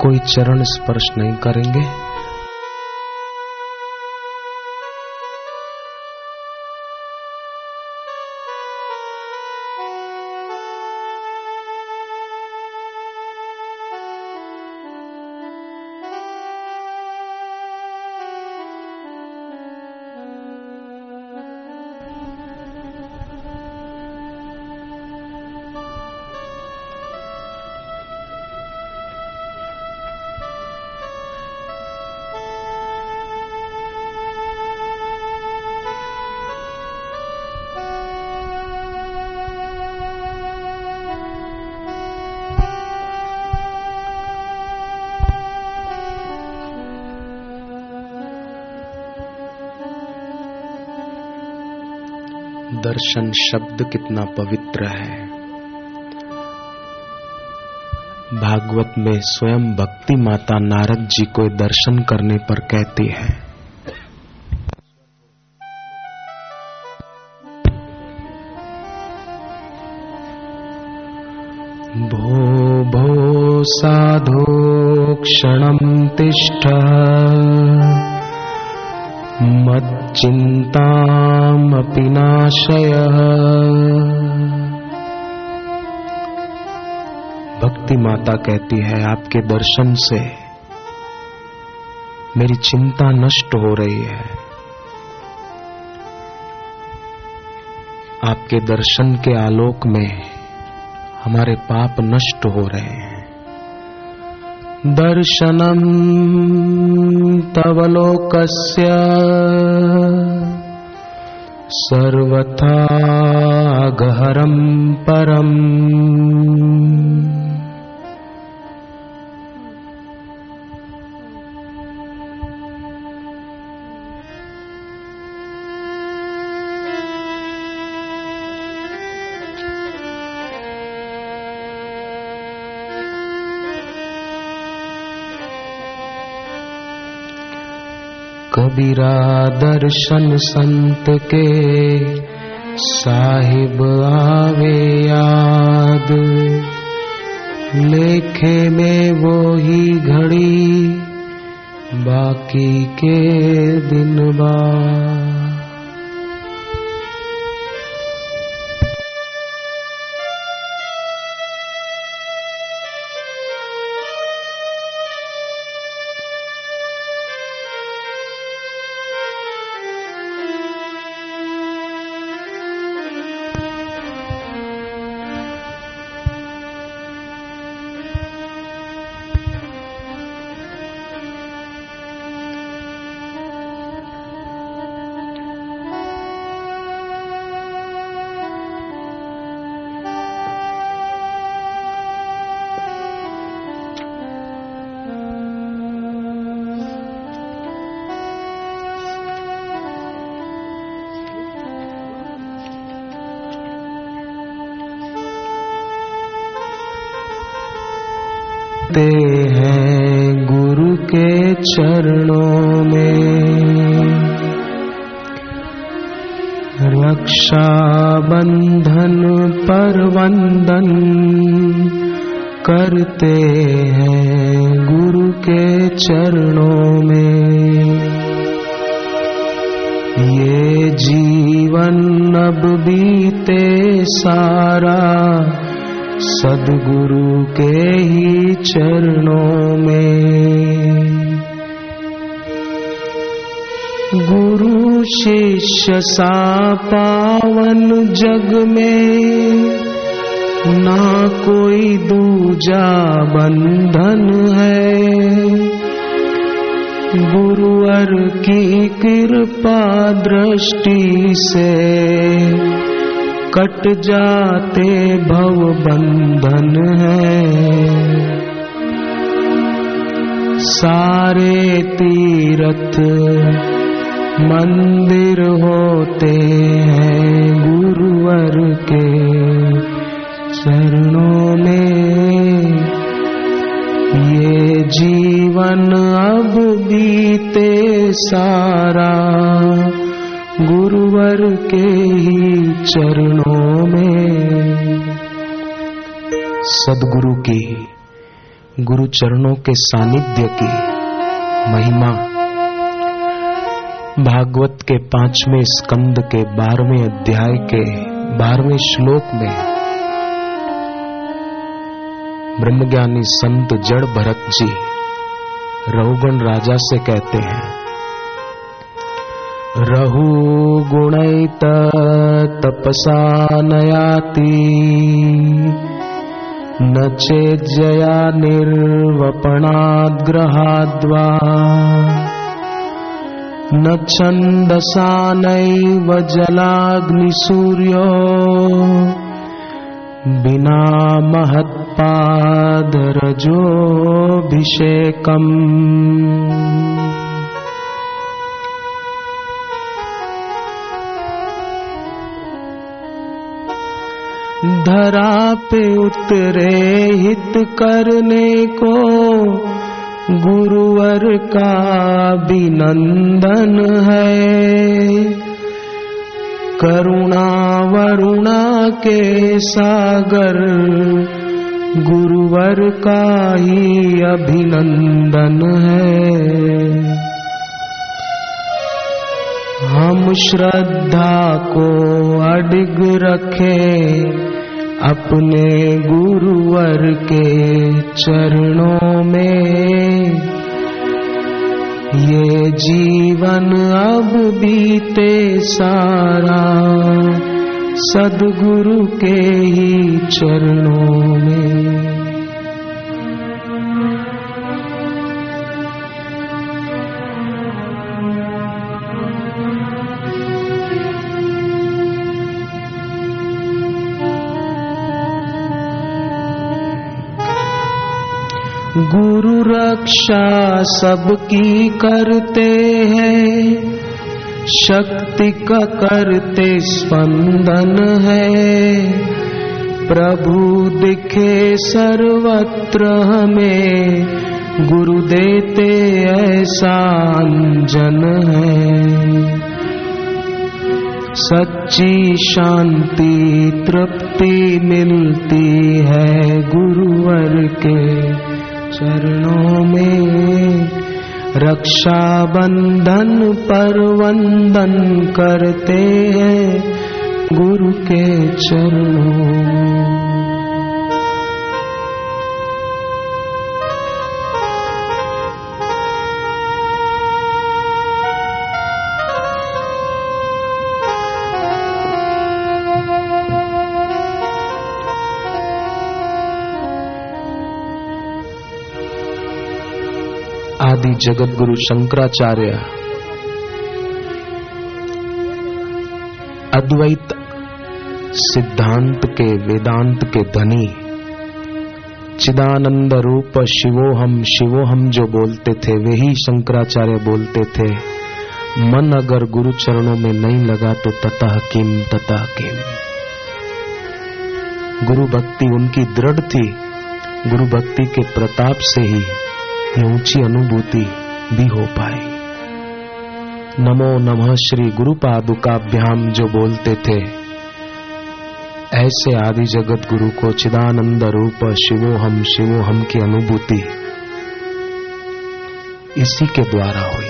कोई चरण स्पर्श नहीं करेंगे। दर्शन शब्द कितना पवित्र है। भागवत में स्वयं भक्ति माता नारद जी को दर्शन करने पर कहती है, भो भो साधो क्षणं तिष्ठ। मच्चिन्तामपि नाशय। भक्ति माता कहती है, आपके दर्शन से मेरी चिंता नष्ट हो रही है। आपके दर्शन के आलोक में हमारे पाप नष्ट हो रहे हैं। दर्शनम तव लोकस्य सर्वथा गहरम परम कबीरा दर्शन संत के साहिब आवे याद। लेखे में वो ही घड़ी बाकी के दिन बाद। चरणों में। रक्षा बंधन पर वंदन करते हैं गुरु के चरणों में। ये जीवन अब बीते सारा सदगुरु के ही चरणों में। गुरु शिष्य सा पावन जग में। ना कोई दूजा बंधन है। गुरुवर की कृपा दृष्टि से कट जाते भव बंधन है। सारे तीरथ मंदिर होते हैं गुरुवर के चरणों में। ये जीवन अब बीते सारा गुरुवर के ही चरणों में। सदगुरु की, गुरु चरणों के सानिध्य की महिमा भागवत के पाँचवें स्कंद के बारहवें अध्याय के बारहवें श्लोक में ब्रह्मज्ञानी संत जड़ भरत जी रहुगण राजा से कहते हैं, रहु गुणैत तपसा नयाति, न चेज्जया निर्वपणाद्ग्रहाद्वा। न छन्दसा नैव जलाग्निसूर्यो विना महत्पादरजोऽभिषेकम् धरा पे उतरे हित करने को गुरुवर का अभिनंदन है। करुणा वरुणा के सागर, गुरुवर का ही अभिनंदन है। हम श्रद्धा को अडिग रखें अपने गुरुवर के चरणों में। ये जीवन अब बीते सारा सदगुरु के ही चरणों में। गुरु रक्षा सबकी करते हैं। शक्ति का करते स्पंदन है। प्रभु दिखे सर्वत्र हमें, गुरु देते ऐसा अंजन है। सच्ची शांति, तृप्ति मिलती है गुरुवर के। चरणों में रक्षा बंधन पर वंदन करते हैं गुरु के चरणों आदि जगत गुरु शंकराचार्य। अद्वैत सिद्धांत के, वेदांत के धनी। चिदानंद रूप शिवोहम शिवोहम जो बोलते थे, वे ही शंकराचार्य बोलते थे। मन अगर गुरु चरणों में नहीं लगा तो ततः किम ततः किम। गुरु भक्ति उनकी दृढ़ थी। गुरु भक्ति के प्रताप से ही ये ऊँची अनुभूति भी हो पाई। नमो नमः श्री गुरु पादुकाभ्याम जो बोलते थे। ऐसे आदि जगत गुरु को चिदानंद रूप शिवो हम शिवो हम की अनुभूति इसी के द्वारा हुई।